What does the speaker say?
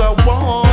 I want.